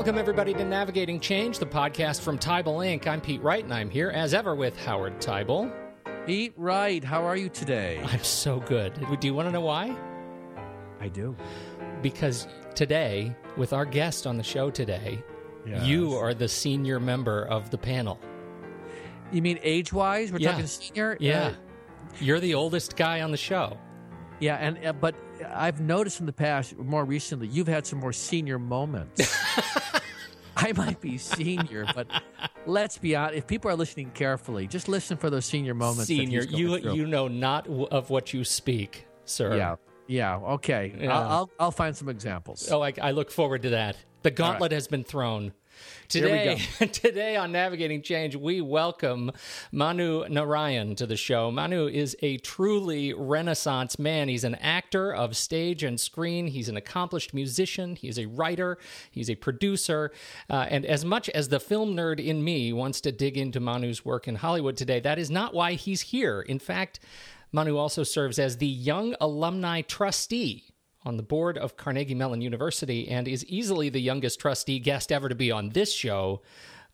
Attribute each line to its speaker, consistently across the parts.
Speaker 1: Welcome, everybody, to Navigating Change, the podcast from Teibel Inc. I'm Pete Wright, and I'm here, as ever, with Howard Teibel.
Speaker 2: Pete Wright, how are you today?
Speaker 1: I'm so good. Do you want to know why?
Speaker 2: I do.
Speaker 1: Because today, with our guest on the show today,
Speaker 2: Yes.
Speaker 1: you are the senior member of the panel.
Speaker 2: You mean age wise? We're
Speaker 1: Yeah.
Speaker 2: talking senior?
Speaker 1: Yeah.
Speaker 2: Uh,
Speaker 1: You're the oldest guy on the show.
Speaker 2: yeah, and uh, but I've noticed in the past, more recently, you've had some more senior moments. I might be senior, but let's be honest. If people are listening carefully, just listen for those senior moments.
Speaker 1: Senior, you
Speaker 2: through.
Speaker 1: you know not of what you speak, sir.
Speaker 2: yeah, yeah. Okay,
Speaker 1: Yeah.
Speaker 2: I'll, I'll I'll find some examples.
Speaker 1: Oh, I, I look forward to that. The gauntlet has been thrown. Today, today on Navigating Change, we welcome Manu Narayan to the show. Manu is a truly renaissance man. He's an actor of stage and screen. He's an accomplished musician. He is a writer. He's a producer. Uh, and as much as the film nerd in me wants to dig into Manu's work in Hollywood today, that is not why he's here. In fact, Manu also serves as the Young Alumni Trustee on the board of Carnegie Mellon University and is easily the youngest trustee guest ever to be on this show.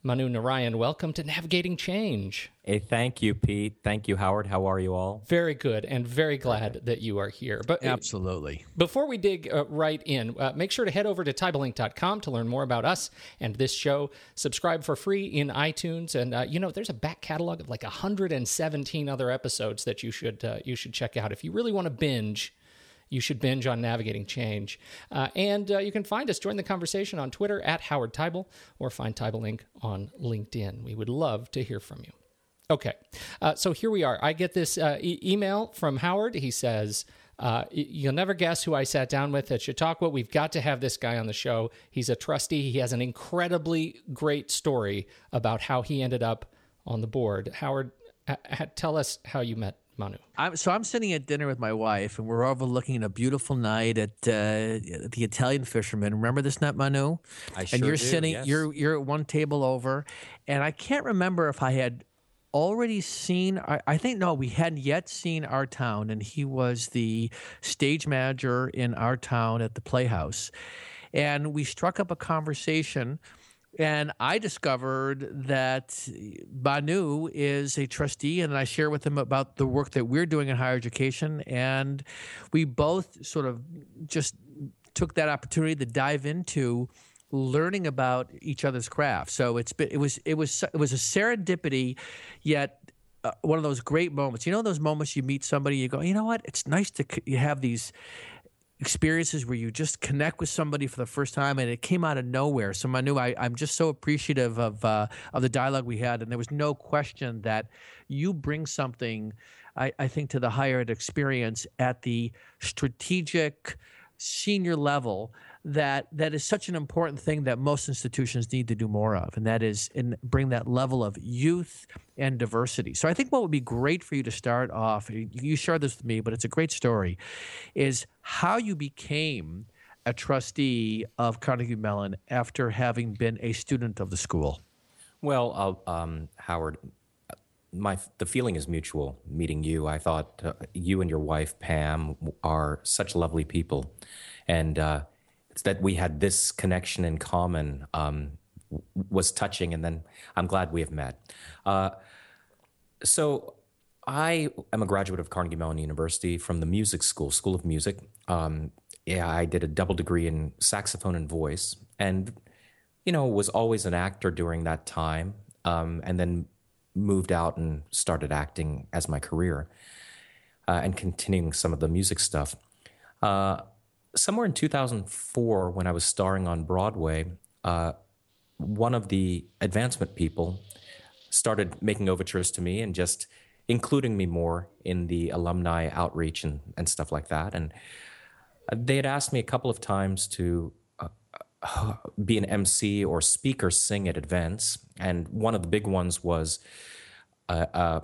Speaker 1: Manu Narayan, welcome to Navigating Change.
Speaker 3: Hey, thank you, Pete. Thank you, Howard. How are you all?
Speaker 1: Very good and very glad that you are here. But uh,
Speaker 2: Absolutely.
Speaker 1: before we dig uh, right in, uh, make sure to head over to teibelinc.com to learn more about us and this show. Subscribe for free in iTunes, and uh, you know there's a back catalog of like 117 other episodes that you should uh, you should check out if you really want to binge. You should binge on Navigating Change. Uh, and uh, you can find us, join the conversation on Twitter at Howard Teibel or find Teibel Inc. on LinkedIn. We would love to hear from you. Okay, uh, so here we are. I get this uh, e- email from Howard. He says, uh, You'll never guess who I sat down with at Chautauqua. We've got to have this guy on the show. He's a trustee. He has an incredibly great story about how he ended up on the board. Howard, ha- ha- tell us how you met Manu.
Speaker 2: I'm, so I'm sitting at dinner with my wife, and we're overlooking a beautiful night at uh, the Italian Fisherman. Remember this night, Manu?
Speaker 3: I sure and
Speaker 2: you're
Speaker 3: do,
Speaker 2: sitting,
Speaker 3: yes.
Speaker 2: you're you're at one table over, and I can't remember if I had already seen. I, I think no, we hadn't yet seen our town, and he was the stage manager in our town at the Playhouse, and we struck up a conversation. And I discovered that Manu is a trustee, and I share with him about the work that we're doing in higher education. And we both sort of just took that opportunity to dive into learning about each other's craft. So it's been, it was it was it was a serendipity, yet uh, one of those great moments. You know those moments you meet somebody, you go, you know what? It's nice to c- you have these experiences where you just connect with somebody for the first time and it came out of nowhere. So Manu, I, I'm just so appreciative of uh, of the dialogue we had, and there was no question that you bring something, I, I think, to the higher ed experience at the strategic senior level that that is such an important thing that most institutions need to do more of and that is and bring that level of youth and diversity. So i think what would be great for you to start off you shared this with me but it's a great story is how you became a trustee of carnegie mellon after having been a student of the school.
Speaker 3: Well, uh, um, Howard, my the feeling is mutual. Meeting you, I thought uh, you and your wife Pam are such lovely people, and uh, that we had this connection in common um, was touching. And then I'm glad we have met. Uh, so I am a graduate of Carnegie Mellon University from the music school, School of Music. Um, yeah, I did a double degree in saxophone and voice, and you know was always an actor during that time, um, and then moved out and started acting as my career, uh, and continuing some of the music stuff. Uh, somewhere in 2004, when I was starring on Broadway, uh, one of the advancement people started making overtures to me and just including me more in the alumni outreach and, and stuff like that. And uh, they had asked me a couple of times to uh, be an MC or speaker sing at events. And one of the big ones was uh, uh,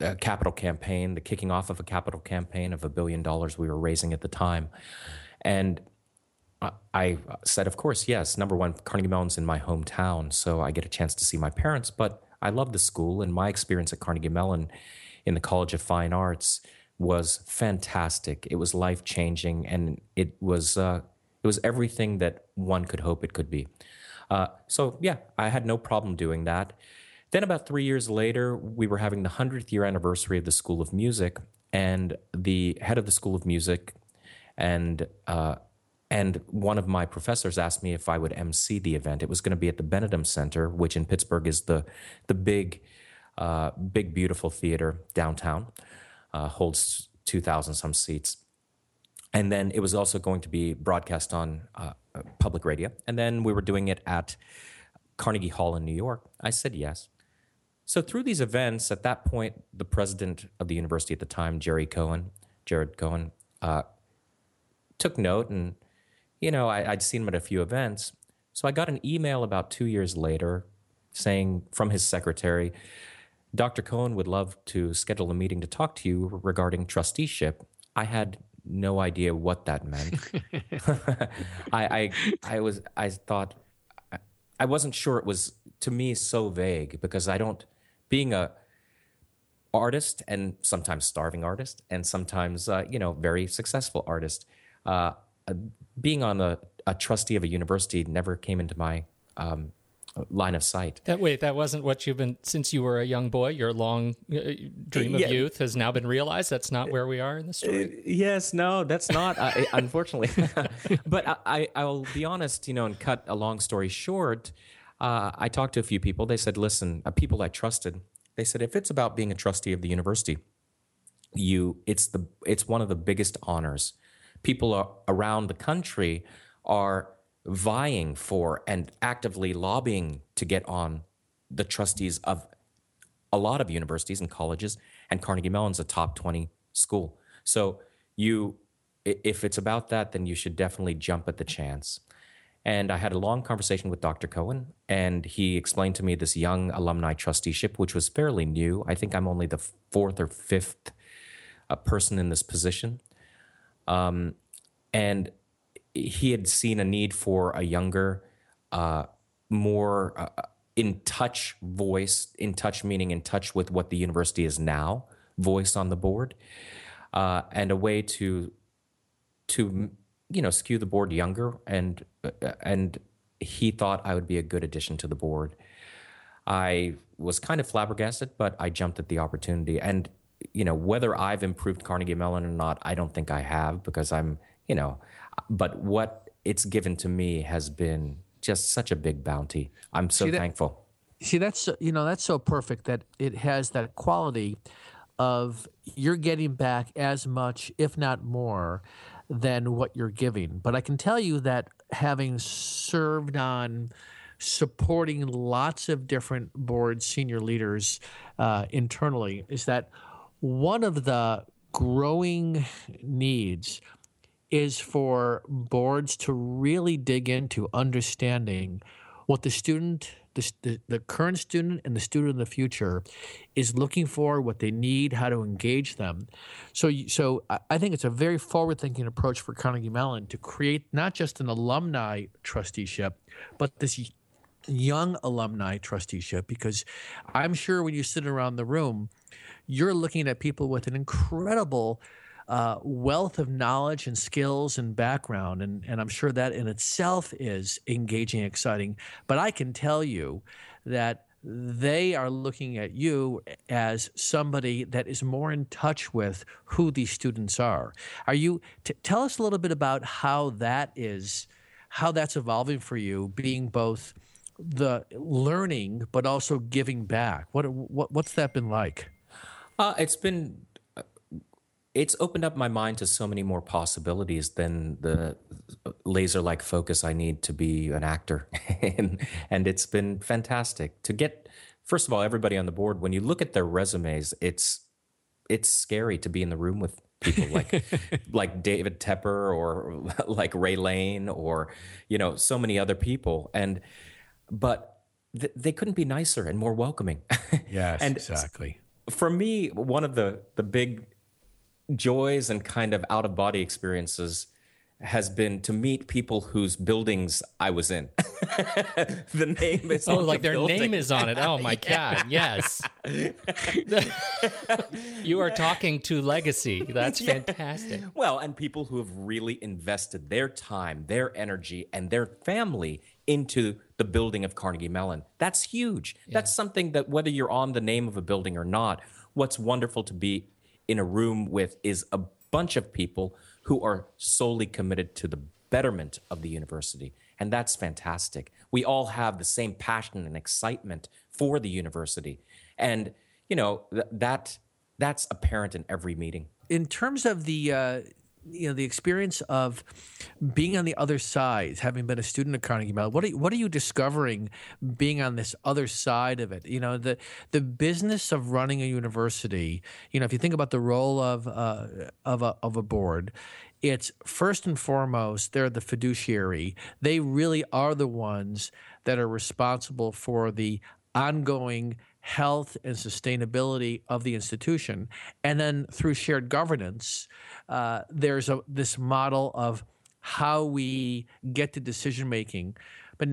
Speaker 3: a capital campaign, the kicking off of a capital campaign of a billion dollars we were raising at the time. And I- said, of course, yes. Number one, Carnegie Mellon's in my hometown, so I get a chance to see my parents. But I love the school, and my experience at Carnegie Mellon in the College of Fine Arts was fantastic. It was life changing, and it was uh, it was everything that one could hope it could be. Uh, so yeah, I had no problem doing that. Then about three years later, we were having the hundredth year anniversary of the School of Music, and the head of the School of Music and uh, and one of my professors asked me if I would MC the event. It was going to be at the Benedum Center, which in Pittsburgh is the the big, uh, big beautiful theater downtown, uh, holds two thousand some seats, and then it was also going to be broadcast on uh, public radio. And then we were doing it at Carnegie Hall in New York. I said yes. So through these events, at that point, the president of the university at the time, Jerry Cohon, Jared Cohon, uh, took note and you know, I, would seen him at a few events. So I got an email about two years later saying from his secretary, Dr. Cohon would love to schedule a meeting to talk to you regarding trusteeship. I had no idea what that meant. I, I, I was, I thought, I wasn't sure it was to me so vague because I don't, being a artist and sometimes starving artist and sometimes, uh, you know, very successful artist, uh, being on a, a, trustee of a university never came into my um, line of sight.
Speaker 1: That wait, that wasn't what you've been since you were a young boy. Your long uh, dream of yeah. youth has now been realized. That's not where we are in the story. Uh,
Speaker 3: yes, no, that's not. uh, unfortunately, but I, I, will be honest. You know, and cut a long story short. Uh, I talked to a few people. They said, "Listen, uh, people I trusted." They said, "If it's about being a trustee of the university, you, it's the, it's one of the biggest honors." people are, around the country are vying for and actively lobbying to get on the trustees of a lot of universities and colleges and Carnegie Mellon's a top 20 school. So you if it's about that then you should definitely jump at the chance. And I had a long conversation with Dr. Cohon, and he explained to me this young alumni trusteeship, which was fairly new. I think I'm only the fourth or fifth uh, person in this position. Um, and he had seen a need for a younger, uh, more uh, in touch voice, in touch meaning in touch with what the university is now, voice on the board, uh, and a way to to you know skew the board younger and uh, and he thought I would be a good addition to the board. I was kind of flabbergasted, but I jumped at the opportunity. And you know, whether I've improved Carnegie Mellon or not, I don't think I have because I'm, you know, but what it's given to me has been just such a big bounty. I'm so see that, thankful.
Speaker 2: See, that's you know that's so perfect that it has that quality of you're getting back as much, if not more, than what you're giving. But I can tell you that having served on supporting lots of different board senior leaders uh, internally is that one of the growing needs is for boards to really dig into understanding what the student, the, the, the, current student, and the student of the future is looking for, what they need, how to engage them. So, so I think it's a very forward-thinking approach for Carnegie Mellon to create not just an alumni trusteeship, but this young alumni trusteeship. Because I'm sure when you sit around the room, you're looking at people with an incredible uh, wealth of knowledge and skills and background. And, and I'm sure that in itself is engaging, and exciting. But I can tell you that they are looking at you as somebody that is more in touch with who these students are. Are you? T- tell us a little bit about how that is, how that's evolving for you, being both the learning but also giving back. What what what's that been like?
Speaker 3: Uh, it's been it's opened up my mind to so many more possibilities than the laser like focus I need to be an actor. and, and it's been fantastic to get, first of all, everybody on the board, when you look at their resumes, it's, it's scary to be in the room with people like like David Tepper or like Ray Lane or you know so many other people and but th- they couldn't be nicer and more welcoming.
Speaker 2: Yes, and exactly.
Speaker 3: For me, one of the the big joys and kind of out of body experiences has been to meet people whose buildings I was in. the name is
Speaker 1: oh, like the their building. name is on it. Oh my god, yes. you are talking to legacy. That's yeah. fantastic.
Speaker 3: Well, and people who have really invested their time, their energy, and their family into the building of Carnegie Mellon. That's huge. Yeah. That's something that whether you're on the name of a building or not, what's wonderful to be in a room with is a bunch of people who are solely committed to the betterment of the university. And that's fantastic. We all have the same passion and excitement for the university. And, you know, th- that that's apparent in every meeting.
Speaker 2: In terms of the uh, you know the experience of being on the other side, having been a student at Carnegie Mellon. What are you, what are you discovering being on this other side of it? You know the the business of running a university. You know if you think about the role of uh, of a of a board, it's first and foremost they're the fiduciary. They really are the ones that are responsible for the ongoing health and sustainability of the institution. And then through shared governance, uh, there's a, this model of how we get to decision making. But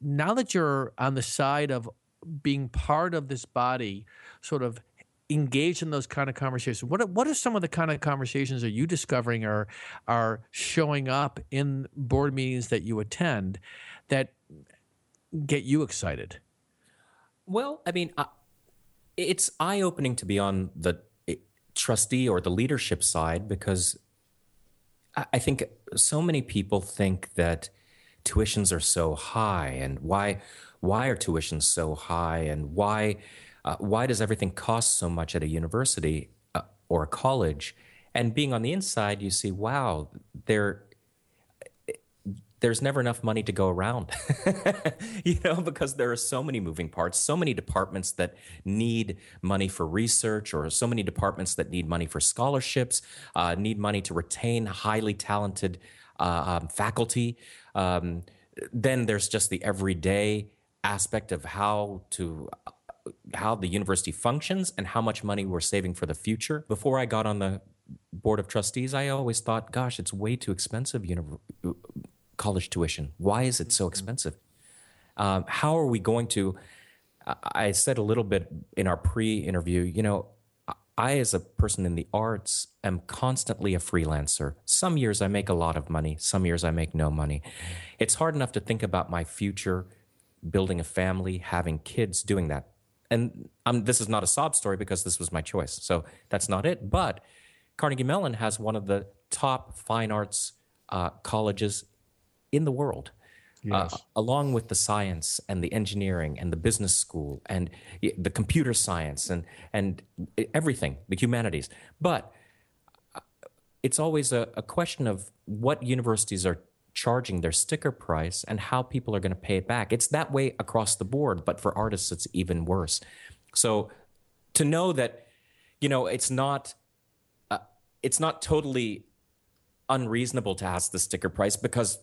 Speaker 2: now that you're on the side of being part of this body, sort of engaged in those kind of conversations. What what are some of the kind of conversations are you discovering are are showing up in board meetings that you attend that get you excited?
Speaker 3: Well, I mean, it's eye opening to be on the trustee or the leadership side because I think so many people think that tuitions are so high and why why are tuitions so high and why uh, why does everything cost so much at a university uh, or a college? And being on the inside you see wow there there's never enough money to go around, you know, because there are so many moving parts, so many departments that need money for research, or so many departments that need money for scholarships, uh, need money to retain highly talented uh, um, faculty. Um, then there's just the everyday aspect of how to how the university functions and how much money we're saving for the future. Before I got on the board of trustees, I always thought, gosh, it's way too expensive college tuition? Why is it so mm-hmm. expensive? Um, how are we going to? I said a little bit in our pre-interview. You know, I, as a person in the arts, am constantly a freelancer. Some years I make a lot of money. Some years I make no money. It's hard enough to think about my future, building a family, having kids, doing that. And um, this is not a sob story because this was my choice. So that's not it. But Carnegie Mellon has one of the top fine arts uh, colleges in the world. Uh, yes. Uh, along with the science and the engineering and the business school and the computer science and and everything, the humanities. But uh, it's always a, a question of what universities are charging their sticker price and how people are going to pay it back. It's that way across the board, but for artists, it's even worse. So to know that, you know, it's not, uh, it's not totally unreasonable to ask the sticker price because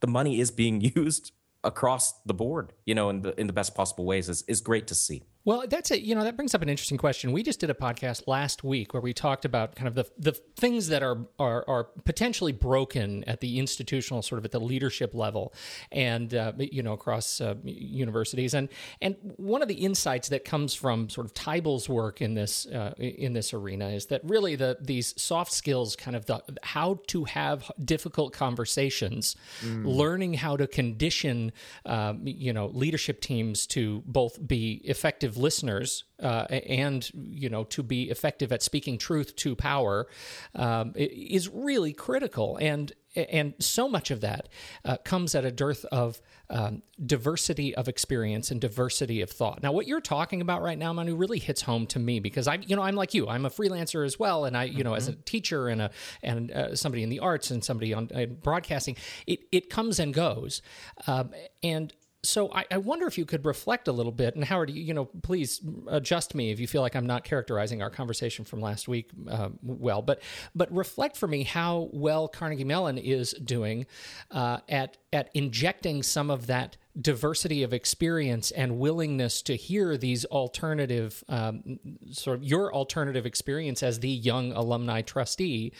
Speaker 3: the money is being used across the board, you know, in the in the best possible ways is, is great to see.
Speaker 1: Well, that's it. You know, that brings up an interesting question. We just did a podcast last week where we talked about kind of the the things that are are, are potentially broken at the institutional sort of at the leadership level, and uh, you know across uh, universities. And and one of the insights that comes from sort of Teibel's work in this uh, in this arena is that really the these soft skills, kind of the how to have difficult conversations, mm. learning how to condition um, you know leadership teams to both be effective listeners uh, and you know to be effective at speaking truth to power um, is really critical and and so much of that uh, comes at a dearth of um, diversity of experience and diversity of thought. Now, what you're talking about right now, Manu, really hits home to me because I, you know, I'm like you. I'm a freelancer as well, and I, you know, mm-hmm. as a teacher and a and uh, somebody in the arts and somebody on uh, broadcasting, it it comes and goes, um, and so I, I, wonder if you could reflect a little bit, and Howard, you, you, know, please adjust me if you feel like I'm not characterizing our conversation from last week uh, well. But but reflect for me how well Carnegie Mellon is doing uh, at at injecting some of that diversity of experience and willingness to hear these alternative um, sort of your alternative experience as the young alumni trustee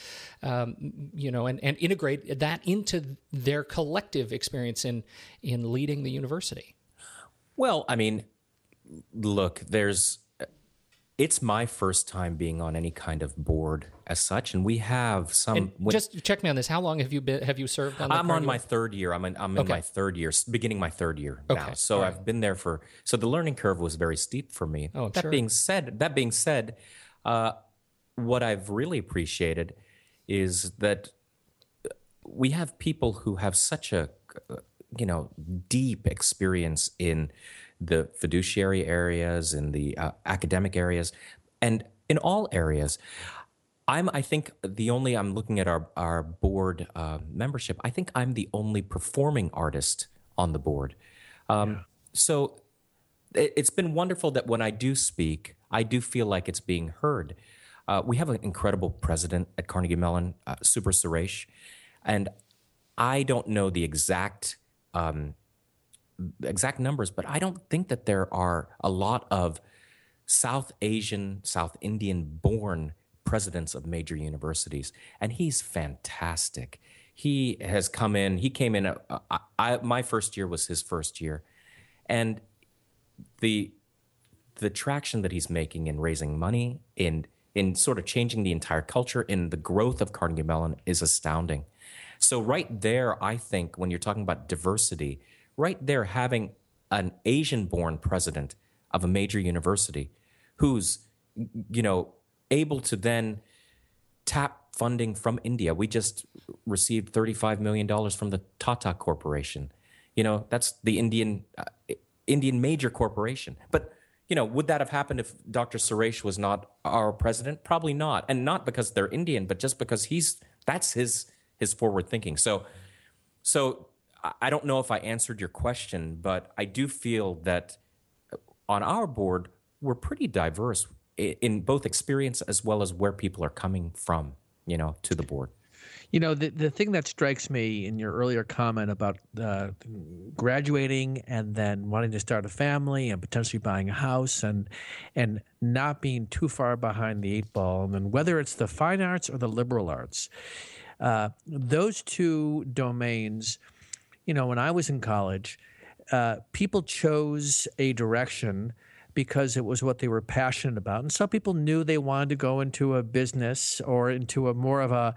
Speaker 1: um, you know and, and integrate that into their collective experience in in leading the university?
Speaker 3: Well i mean look there's it's my first time being on any kind of board as such, and we have some.
Speaker 1: And
Speaker 3: when-
Speaker 1: just check me on this. How long have you been? Have you served on? The
Speaker 3: I'm on my third year. I'm in, I'm in
Speaker 1: Okay.
Speaker 3: my third year, beginning my third year
Speaker 1: Okay,
Speaker 3: now. So
Speaker 1: right.
Speaker 3: I've been there for. So the learning curve was very steep for me.
Speaker 1: Oh,
Speaker 3: that
Speaker 1: sure.
Speaker 3: being said, that being said, uh, what I've really appreciated is that we have people who have such a uh, you know deep experience in the fiduciary areas in the uh, academic areas. And in all areas i'm i think the only i'm looking at our our board uh, membership i think i'm the only performing artist on the board. Um, so it- it's been wonderful that when I do speak, I do feel like it's being heard. Uh, we have an incredible president at Carnegie Mellon, uh, Subra Suresh, and I don't know the exact um, exact numbers, but I don't think that there are a lot of South Asian, South Indian born presidents of major universities, and he's fantastic. He has come in. He came in. Uh, I, my first year was his first year, and the the traction that he's making in raising money in in sort of changing the entire culture in the growth of Carnegie Mellon is astounding. So right there, I think when you're talking about diversity, right there having an Asian born president of a major university who's you know able to then tap funding from India. We just received $35 million from the Tata Corporation. You know, that's the Indian uh, Indian major corporation. But you know, would that have happened if Dr. Suresh was not our president? Probably not, and not because they're Indian, but just because he's that's his his forward thinking. So, so I- don't know if I answered your question, but I do feel that on our board we're pretty diverse in both experience as well as where people are coming from. You know, to the board.
Speaker 2: You know, the, the thing that strikes me in your earlier comment about uh, graduating and then wanting to start a family and potentially buying a house and and not being too far behind the eight ball, and then whether it's the fine arts or the liberal arts, uh, those two domains. You know, when I was in college, uh, people chose a direction because it was what they were passionate about, and some people knew they wanted to go into a business or into a more of a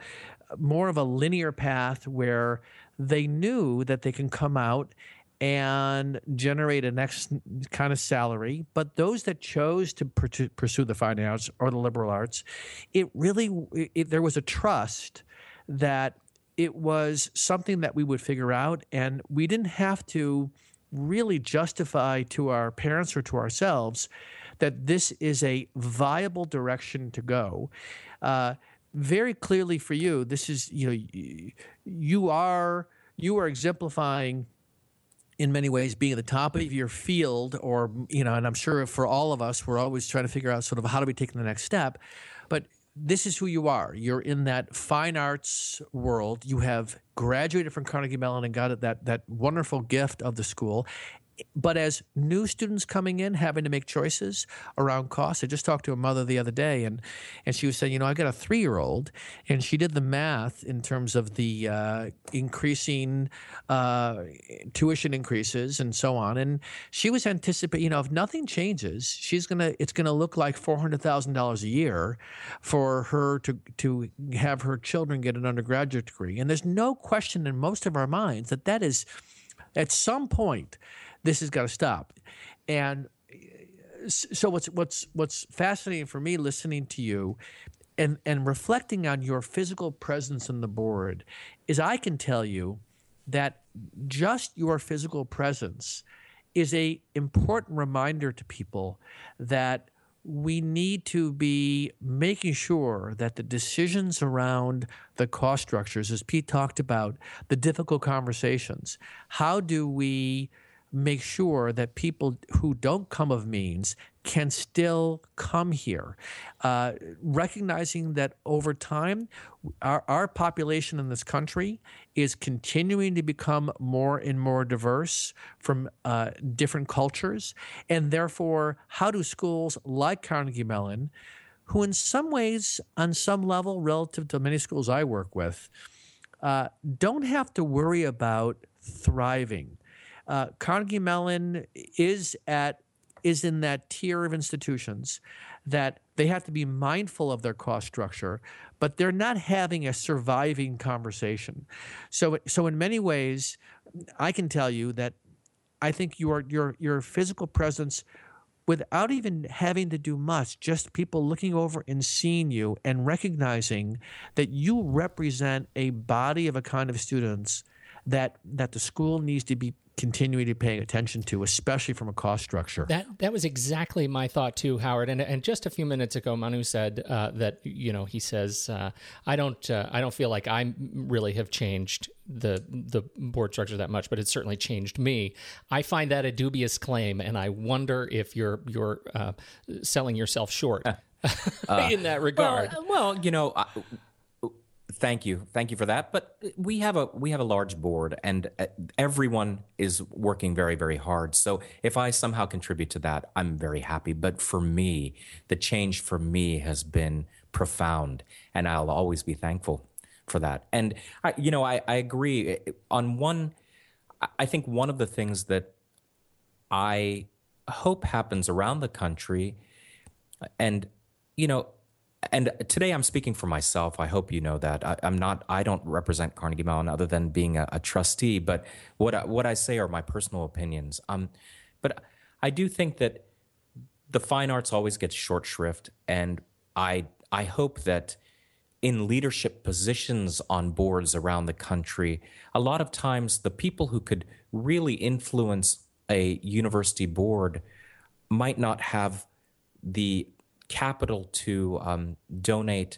Speaker 2: more of a linear path where they knew that they can come out and generate a next kind of salary. But those that chose to pur- pursue the fine arts or the liberal arts, it really it, there was a trust that it was something that we would figure out, and we didn't have to really justify to our parents or to ourselves that this is a viable direction to go. Uh, very clearly for you, this is you know you are you are exemplifying in many ways being at the top of your field or you know and i'm sure for all of us we're always trying to figure out sort of how do we take the next step but this is who you are. You're in that fine arts world. You have graduated from carnegie mellon and got that that wonderful gift of the school but as new students coming in having to make choices around costs i just talked to a mother the other day and and she was saying you know i got a three-year-old and she did the math in terms of the uh, increasing uh, tuition increases and so on and she was anticipating you know if nothing changes she's gonna it's gonna look like $400000 a year for her to to have her children get an undergraduate degree and there's no question in most of our minds that that is at some point this has got to stop. And so what's what's what's fascinating for me listening to you and and reflecting on your physical presence on the board is I can tell you that just your physical presence is a important reminder to people that we need to be making sure that the decisions around the cost structures, as Pete talked about, the difficult conversations, how do we make sure that people who don't come of means can still come here, uh, recognizing that over time, our, our population in this country is continuing to become more and more diverse from uh, different cultures. And therefore, how do schools like Carnegie Mellon, who in some ways, on some level, relative to many schools I work with, uh, don't have to worry about thriving. Uh, Carnegie Mellon is at is in that tier of institutions that they have to be mindful of their cost structure, but they're not having a surviving conversation. So, so in many ways, I can tell you that I think your your your physical presence without even having to do much, just people looking over and seeing you and recognizing that you represent a body of a kind of students that that the school needs to be continuing to paying attention to, especially from a cost structure.
Speaker 1: That that was exactly my thought too, Howard. And and just a few minutes ago, Manu said uh, that you know he says uh, I don't uh, I don't feel like I really have changed the the board structure that much, but it's certainly changed me. I find that a dubious claim, and I wonder if you're you're uh, selling yourself short. in that regard.
Speaker 3: Well, well you know, Thank you, thank you for that. But we have a we have a large board, and uh, everyone is working very very hard. So if I somehow contribute to that, I'm very happy. But for me, the change for me has been profound, and I'll always be thankful for that. And I, you know, I, I agree on one. I think one of the things that I hope happens around the country, and you know and today I'm speaking for myself. I hope you know that I, am not. I don't represent Carnegie Mellon other than being a, a, trustee. But what I, what I say are my personal opinions. Um, but I do think that the fine arts always gets short shrift, and I I hope that in leadership positions on boards around the country, a lot of times the people who could really influence a university board might not have the capital to um, donate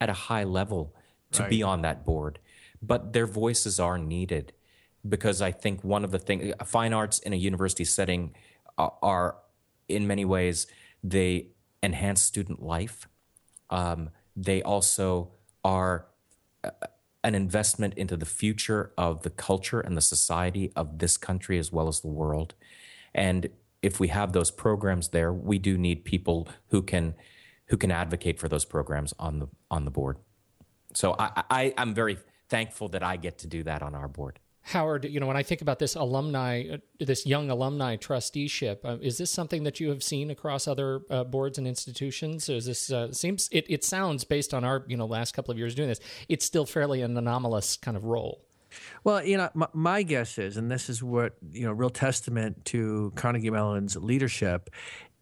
Speaker 3: at a high level to right. be on that board, but their voices are needed because I think one of the things fine arts in a university setting are, are in many ways they enhance student life. Um, they also are an investment into the future of the culture and the society of this country as well as the world. And if we have those programs there, we do need people who can who can advocate for those programs on the on the board. So I, I I'm very thankful that I get to do that on our board.
Speaker 1: Howard, you know, when I think about this alumni, uh, this young alumni trusteeship, uh, is this something that you have seen across other uh, boards and institutions? Is this uh, seems it, it sounds based on our you know last couple of years doing this, it's still fairly an anomalous kind of role.
Speaker 2: Well, you know, my, my, guess is, and this is what you know, real testament to Carnegie Mellon's leadership,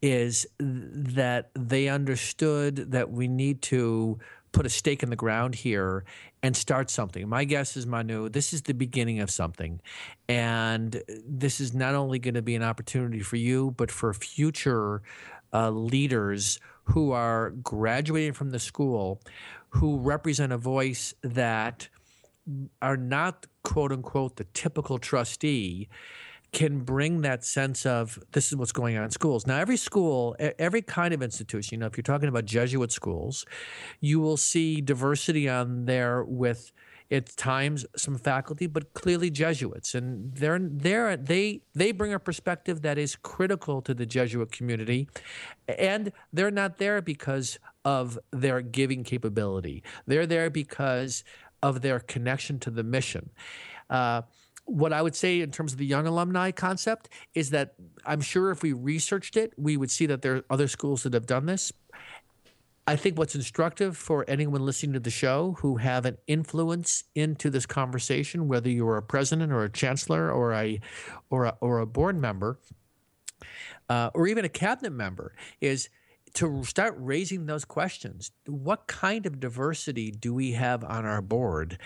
Speaker 2: is that they understood that we need to put a stake in the ground here and start something. My guess is, Manu, this is the beginning of something. And this is not only going to be an opportunity for you, but for future uh, leaders who are graduating from the school who represent a voice that are not quote unquote the typical trustee can bring that sense of this is what's going on in schools. Now, every school, every kind of institution, you know, if you're talking about Jesuit schools, you will see diversity on there with at times some faculty, but clearly Jesuits, and they're they're they they bring a perspective that is critical to the Jesuit community, and they're not there because of their giving capability. They're there because of their connection to the mission. Uh, what I would say in terms of the young alumni concept is that I'm sure if we researched it, we would see that there are other schools that have done this. I think what's instructive for anyone listening to the show who have an influence into this conversation, whether you're a president or a chancellor or a or a, or a board member, uh, or even a cabinet member, is to start raising those questions. What kind of diversity do we have on our board?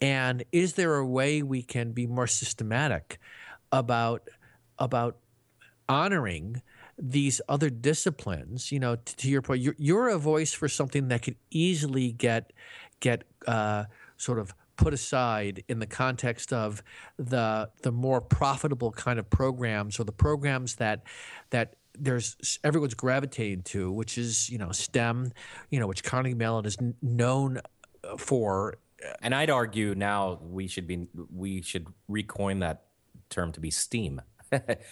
Speaker 2: And is there a way we can be more systematic about about honoring these other disciplines? You know, to, to your point, you're, you're, a voice for something that could easily get get uh, sort of put aside in the context of the the more profitable kind of programs or the programs that that there's everyone's gravitating to, which is you know STEM, you know which Carnegie Mellon is known uh, for.
Speaker 3: And I'd argue now we should be we should recoin that term to be STEAM.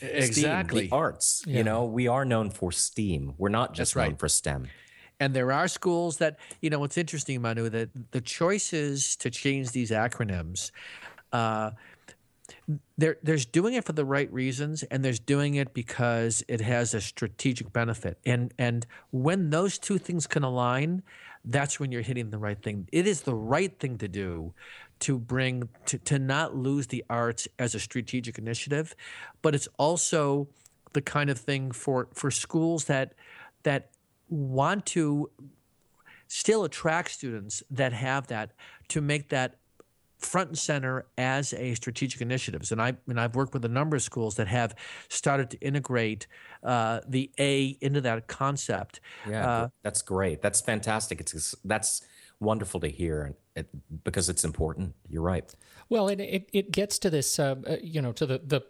Speaker 2: exactly,
Speaker 3: STEAM, the arts. Yeah. You know, we are known for STEAM. We're not just known for STEM.
Speaker 2: And there are schools that you know. What's interesting, Manu, that the choices to change these acronyms. Uh, there, there's doing it for the right reasons, and there's doing it because it has a strategic benefit. And and when those two things can align, that's when you're hitting the right thing. It is the right thing to do to bring to, to not lose the arts as a strategic initiative, but it's also the kind of thing for for schools that that want to still attract students that have that to make that front and center as a strategic initiatives. And I and I've worked with a number of schools that have started to integrate uh, the A into that concept.
Speaker 3: Yeah, uh, that's great. That's fantastic. It's that's wonderful to hear it, because it's important. You're right.
Speaker 1: Well, it it, it gets to this, uh, uh you know, to the the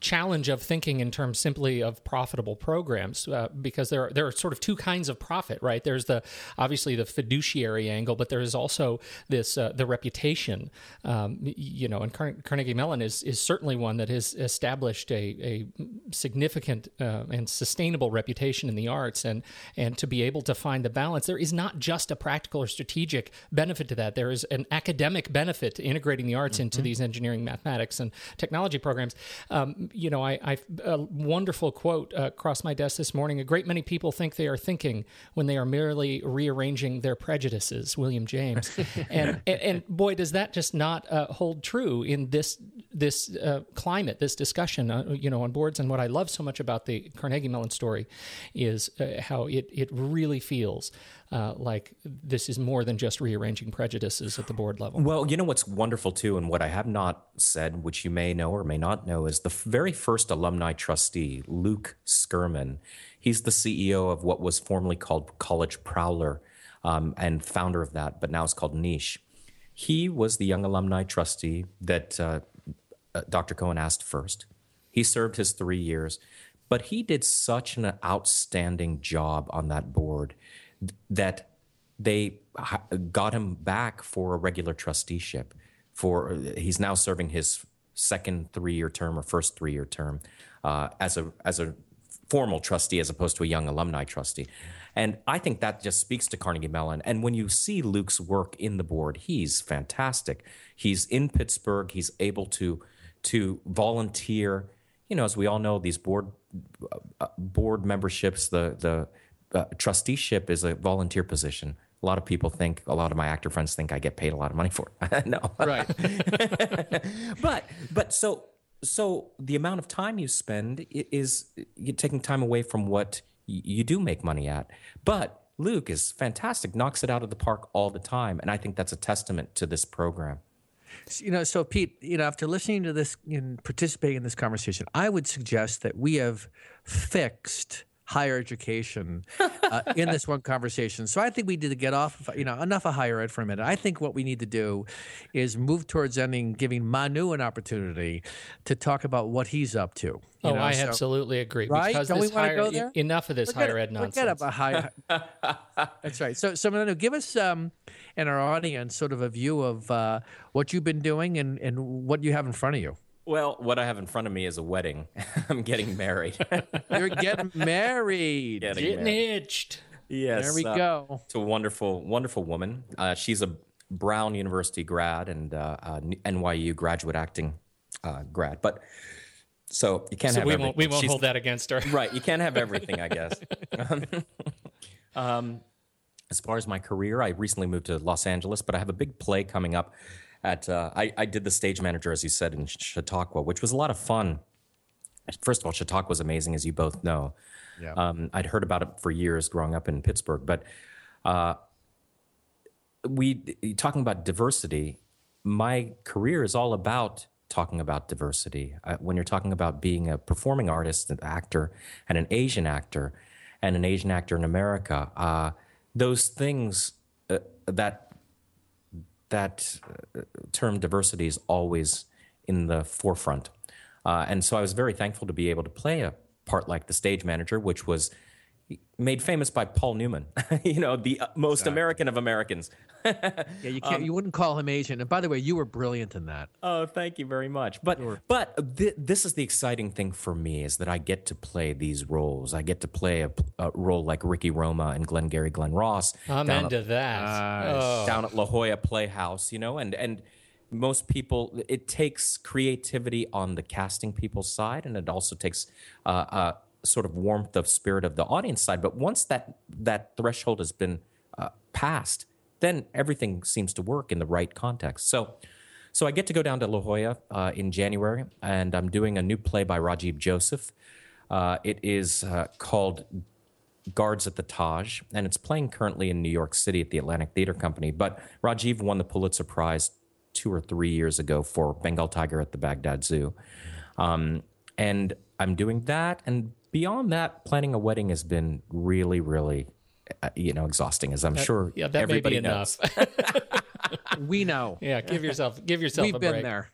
Speaker 1: challenge of thinking in terms simply of profitable programs uh, because there are, there are sort of two kinds of profit right? There's the obviously the fiduciary angle but there is also this uh, the reputation. Um, you know and Carnegie Mellon is is certainly one that has established a, a significant uh, and sustainable reputation in the arts and and to be able to find the balance there is not just a practical or strategic benefit to that. There is an academic benefit to integrating the arts mm-hmm. into these engineering mathematics and technology programs. Um, um, you know, I, I, a wonderful quote uh, crossed my desk this morning. A great many people think they are thinking when they are merely rearranging their prejudices. William James, and, and, and boy, does that just not uh, hold true in this this uh, climate, this discussion, uh, you know, on boards. And what I love so much about the Carnegie Mellon story is uh, how it it really feels uh, like this is more than just rearranging prejudices at the board level.
Speaker 3: Well, you know what's wonderful too, and what I have not said, which you may know or may not know, is the very first alumni trustee, Luke Skurman. He's the CEO of what was formerly called College Prowler um, and founder of that, but now it's called Niche. He was the young alumni trustee that uh, uh Dr. Cohon asked first. He served his three years, but he did such an outstanding job on that board that they got him back for a regular trusteeship. For he's now serving his second three-year term or first three-year term uh, as a as a formal trustee as opposed to a young alumni trustee. And I think that just speaks to Carnegie Mellon. And when you see Luke's work in the board, he's fantastic. He's in Pittsburgh. He's able to to volunteer. You know, as we all know, these board uh, board memberships, the the uh, trusteeship is a volunteer position. A lot of people think, a lot of my actor friends think I get paid a lot of money for it. no,
Speaker 1: right?
Speaker 3: but but so so the amount of time you spend is you're taking time away from what you do make money at. But Luke is fantastic, knocks it out of the park all the time, and I think that's a testament to this program.
Speaker 2: You know, so Pete, you know, after listening to this and participating in this conversation, I would suggest that we have fixed higher education uh, in this one conversation. So I think we need to get off, you know, enough of higher ed for a minute. I think what we need to do is move towards ending, giving Manu an opportunity to talk about what he's up to.
Speaker 1: oh, know? I so, absolutely agree.
Speaker 2: Right?
Speaker 1: Because
Speaker 2: Don't we
Speaker 1: want
Speaker 2: to go there?
Speaker 1: enough of this
Speaker 2: forget,
Speaker 1: higher ed nonsense.
Speaker 2: Forget about higher. That's right. So, so Manu, give us um, and our audience sort of a view of uh, what you've been doing and, and what you have in front of you.
Speaker 3: Well, what I have in front of me is a wedding. I'm getting married.
Speaker 2: You're getting married.
Speaker 1: Getting, getting married. hitched.
Speaker 3: Yes.
Speaker 2: There we uh, go.
Speaker 3: To a wonderful, wonderful woman. Uh, she's a Brown University grad and uh, uh NYU graduate acting uh, grad. But so you can't
Speaker 1: so
Speaker 3: have.
Speaker 1: We
Speaker 3: everything.
Speaker 1: won't. We won't she's, hold that against her.
Speaker 3: right. You can't have everything, I guess. um, as far as my career, I recently moved to Los Angeles, but I have a big play coming up at uh, I, I, did the stage manager, as you said, in Chautauqua, which was a lot of fun. First of all, Chautauqua was amazing, as you both know. Yeah. Um, I'd heard about it for years growing up in Pittsburgh, but uh, we talking about diversity. My career is all about talking about diversity. Uh, when you're talking about being a performing artist, an actor, and an Asian actor, and an Asian actor in America, uh, those things uh, that that uh, term diversity is always in the forefront. Uh, and so I was very thankful to be able to play a part like the stage manager, which was made famous by Paul Newman, you know, the most exactly. American of Americans.
Speaker 2: yeah, you can't. Um, you wouldn't call him Asian. And by the way, you were brilliant in that.
Speaker 3: Oh, thank you very much. But sure. but th- this is the exciting thing for me is that I get to play these roles. I get to play a, a role like Ricky Roma and Glengarry Glen Ross.
Speaker 1: I'm into
Speaker 3: at,
Speaker 1: that.
Speaker 3: Uh, oh. Down at La Jolla Playhouse, you know, and and most people, it takes creativity on the casting people's side, and it also takes uh, uh, sort of warmth of spirit of the audience side. But once that that threshold has been uh, passed, then everything seems to work in the right context. So. So I get to go down to La Jolla uh, in January, and I'm doing a new play by Rajiv Joseph. Uh, it is uh, called Guards at the Taj, and it's playing currently in New York City at the Atlantic Theater Company. But Rajiv won the Pulitzer Prize two or three years ago for Bengal Tiger at the Baghdad Zoo. Um, and I'm doing that. And beyond that, planning a wedding has been really, really, uh, you know, exhausting, as I'm sure
Speaker 1: Yeah, that may
Speaker 3: everybody
Speaker 1: be
Speaker 3: knows.
Speaker 1: enough.
Speaker 2: We know.
Speaker 1: yeah, give yourself give yourself
Speaker 2: We've
Speaker 1: a
Speaker 2: been
Speaker 1: break.
Speaker 2: there.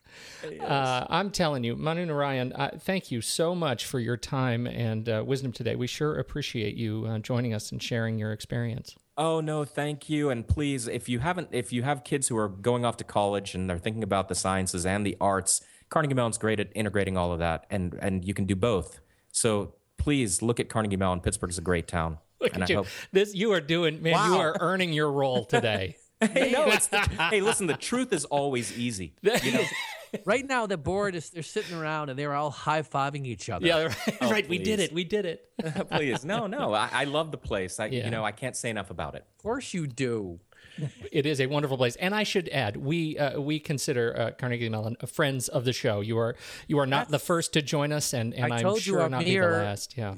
Speaker 1: Uh, I'm telling you, Manu Narayan, uh, thank you so much for your time and uh, wisdom today. We sure appreciate you uh, joining us and sharing your experience.
Speaker 3: Oh no, thank you. And please, if you haven't, if you have kids who are going off to college and they're thinking about the sciences and the arts, Carnegie Mellon's great at integrating all of that, and and you can do both. So please look at Carnegie Mellon. Pittsburgh is a great town,
Speaker 1: Look
Speaker 3: and
Speaker 1: at
Speaker 3: I
Speaker 1: you.
Speaker 3: hope.
Speaker 1: This you are doing, man. You are earning your role today.
Speaker 3: Hey, no, it's the, hey, listen, the truth is always easy. You know,
Speaker 2: Right now, the board is they're sitting around and they're all high fiving each other.
Speaker 1: yeah, right. Oh, right. We did it. We did it.
Speaker 3: please, no, no, I, I love the place. I,
Speaker 1: Yeah.
Speaker 3: you know, I can't say enough about it.
Speaker 2: Of course you do.
Speaker 1: It is a wonderful place, and I should add, we uh, we consider uh, Carnegie Mellon friends of the show. You are you are not the first to join us, and and
Speaker 2: I
Speaker 1: I'm
Speaker 2: told you
Speaker 1: sure not be the
Speaker 2: Amir-
Speaker 1: last. Yeah.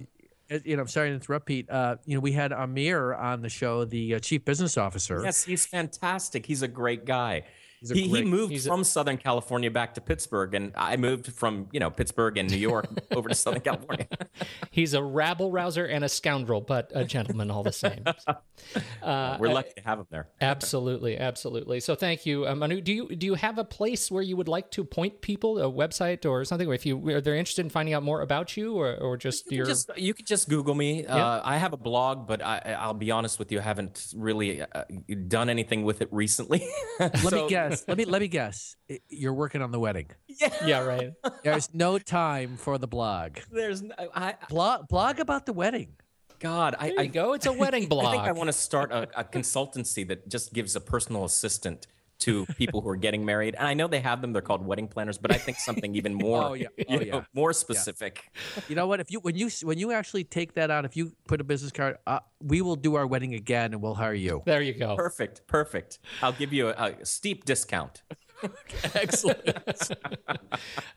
Speaker 2: Uh, You know, I'm sorry to interrupt, Pete. Uh, you know, we had Amir on the show, the uh, chief business officer.
Speaker 3: Yes, he's fantastic. He's a great guy.
Speaker 2: He's a
Speaker 3: he, he moved
Speaker 1: he's a-
Speaker 3: from Southern California back to Pittsburgh, and I moved from you know Pittsburgh and New York over to Southern California.
Speaker 1: He's a rabble rouser and a scoundrel, but a gentleman all the same.
Speaker 3: We're lucky to have him there.
Speaker 1: absolutely, absolutely. So thank you, uh, Manu. Do you do you have a place where you would like to point people, a website or something, if you are they're interested in finding out more about you, or or just your
Speaker 3: Just you could just Google me. Uh, I have a blog, but I, I'll be honest with you, I haven't really uh, done anything with it recently.
Speaker 2: Let me guess. Let me let me guess. You're working on the wedding.
Speaker 1: yeah Yeah. right.
Speaker 2: There's no time for the blog.
Speaker 3: There's, n- I,
Speaker 2: Blog blog about the wedding.
Speaker 3: God, I,
Speaker 1: There
Speaker 3: I
Speaker 1: you go. It's a wedding blog.
Speaker 3: I think I want to start a, a consultancy that just gives a personal assistant to people who are getting married. And I know they have them; they're called wedding planners. But I think something even more,
Speaker 2: Oh, yeah.
Speaker 3: you
Speaker 2: Oh,
Speaker 3: know,
Speaker 2: yeah.
Speaker 3: more specific.
Speaker 2: You know what? If you when you when you actually take that on, if you put a business card, uh, we will do our wedding again, and we'll hire you.
Speaker 1: there you go.
Speaker 3: Perfect, perfect. I'll give you a, a steep discount.
Speaker 1: Excellent.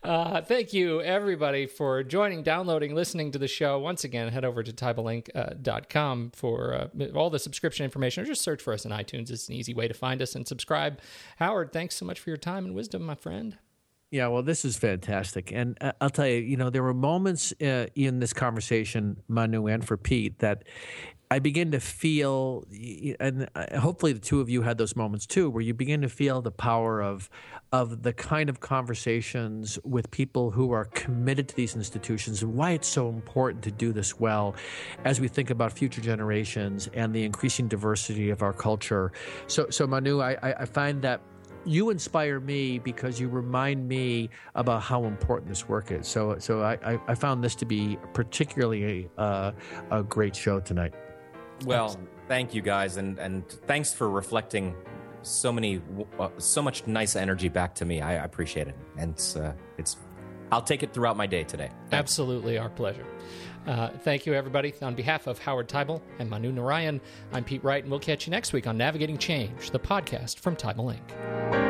Speaker 1: uh, thank you, everybody, for joining, downloading, listening to the show. Once again, head over to teibelinc.com for uh, all the subscription information, or just search for us in iTunes. It's an easy way to find us and subscribe. Howard, thanks so much for your time and wisdom, my friend.
Speaker 2: Yeah, well, this is fantastic, and uh, I'll tell you, you know, there were moments uh, in this conversation, Manu and for Pete, that I begin to feel, and uh, hopefully the two of you had those moments too, where you begin to feel the power of of the kind of conversations with people who are committed to these institutions and why it's so important to do this well as we think about future generations and the increasing diversity of our culture. So, so Manu, I, I find that you inspire me because you remind me about how important this work is. So, so I, I, found this to be particularly a, a great show tonight.
Speaker 3: Well, thank you guys, and and thanks for reflecting so many, uh, so much nice energy back to me. I, I appreciate it, and it's, uh, it's, I'll take it throughout my day today. Thanks.
Speaker 1: Absolutely, our pleasure. Uh, thank you, everybody. On behalf of Howard Teibel and Manu Narayan, I'm Pete Wright, and we'll catch you next week on Navigating Change, the podcast from Teibel Inc.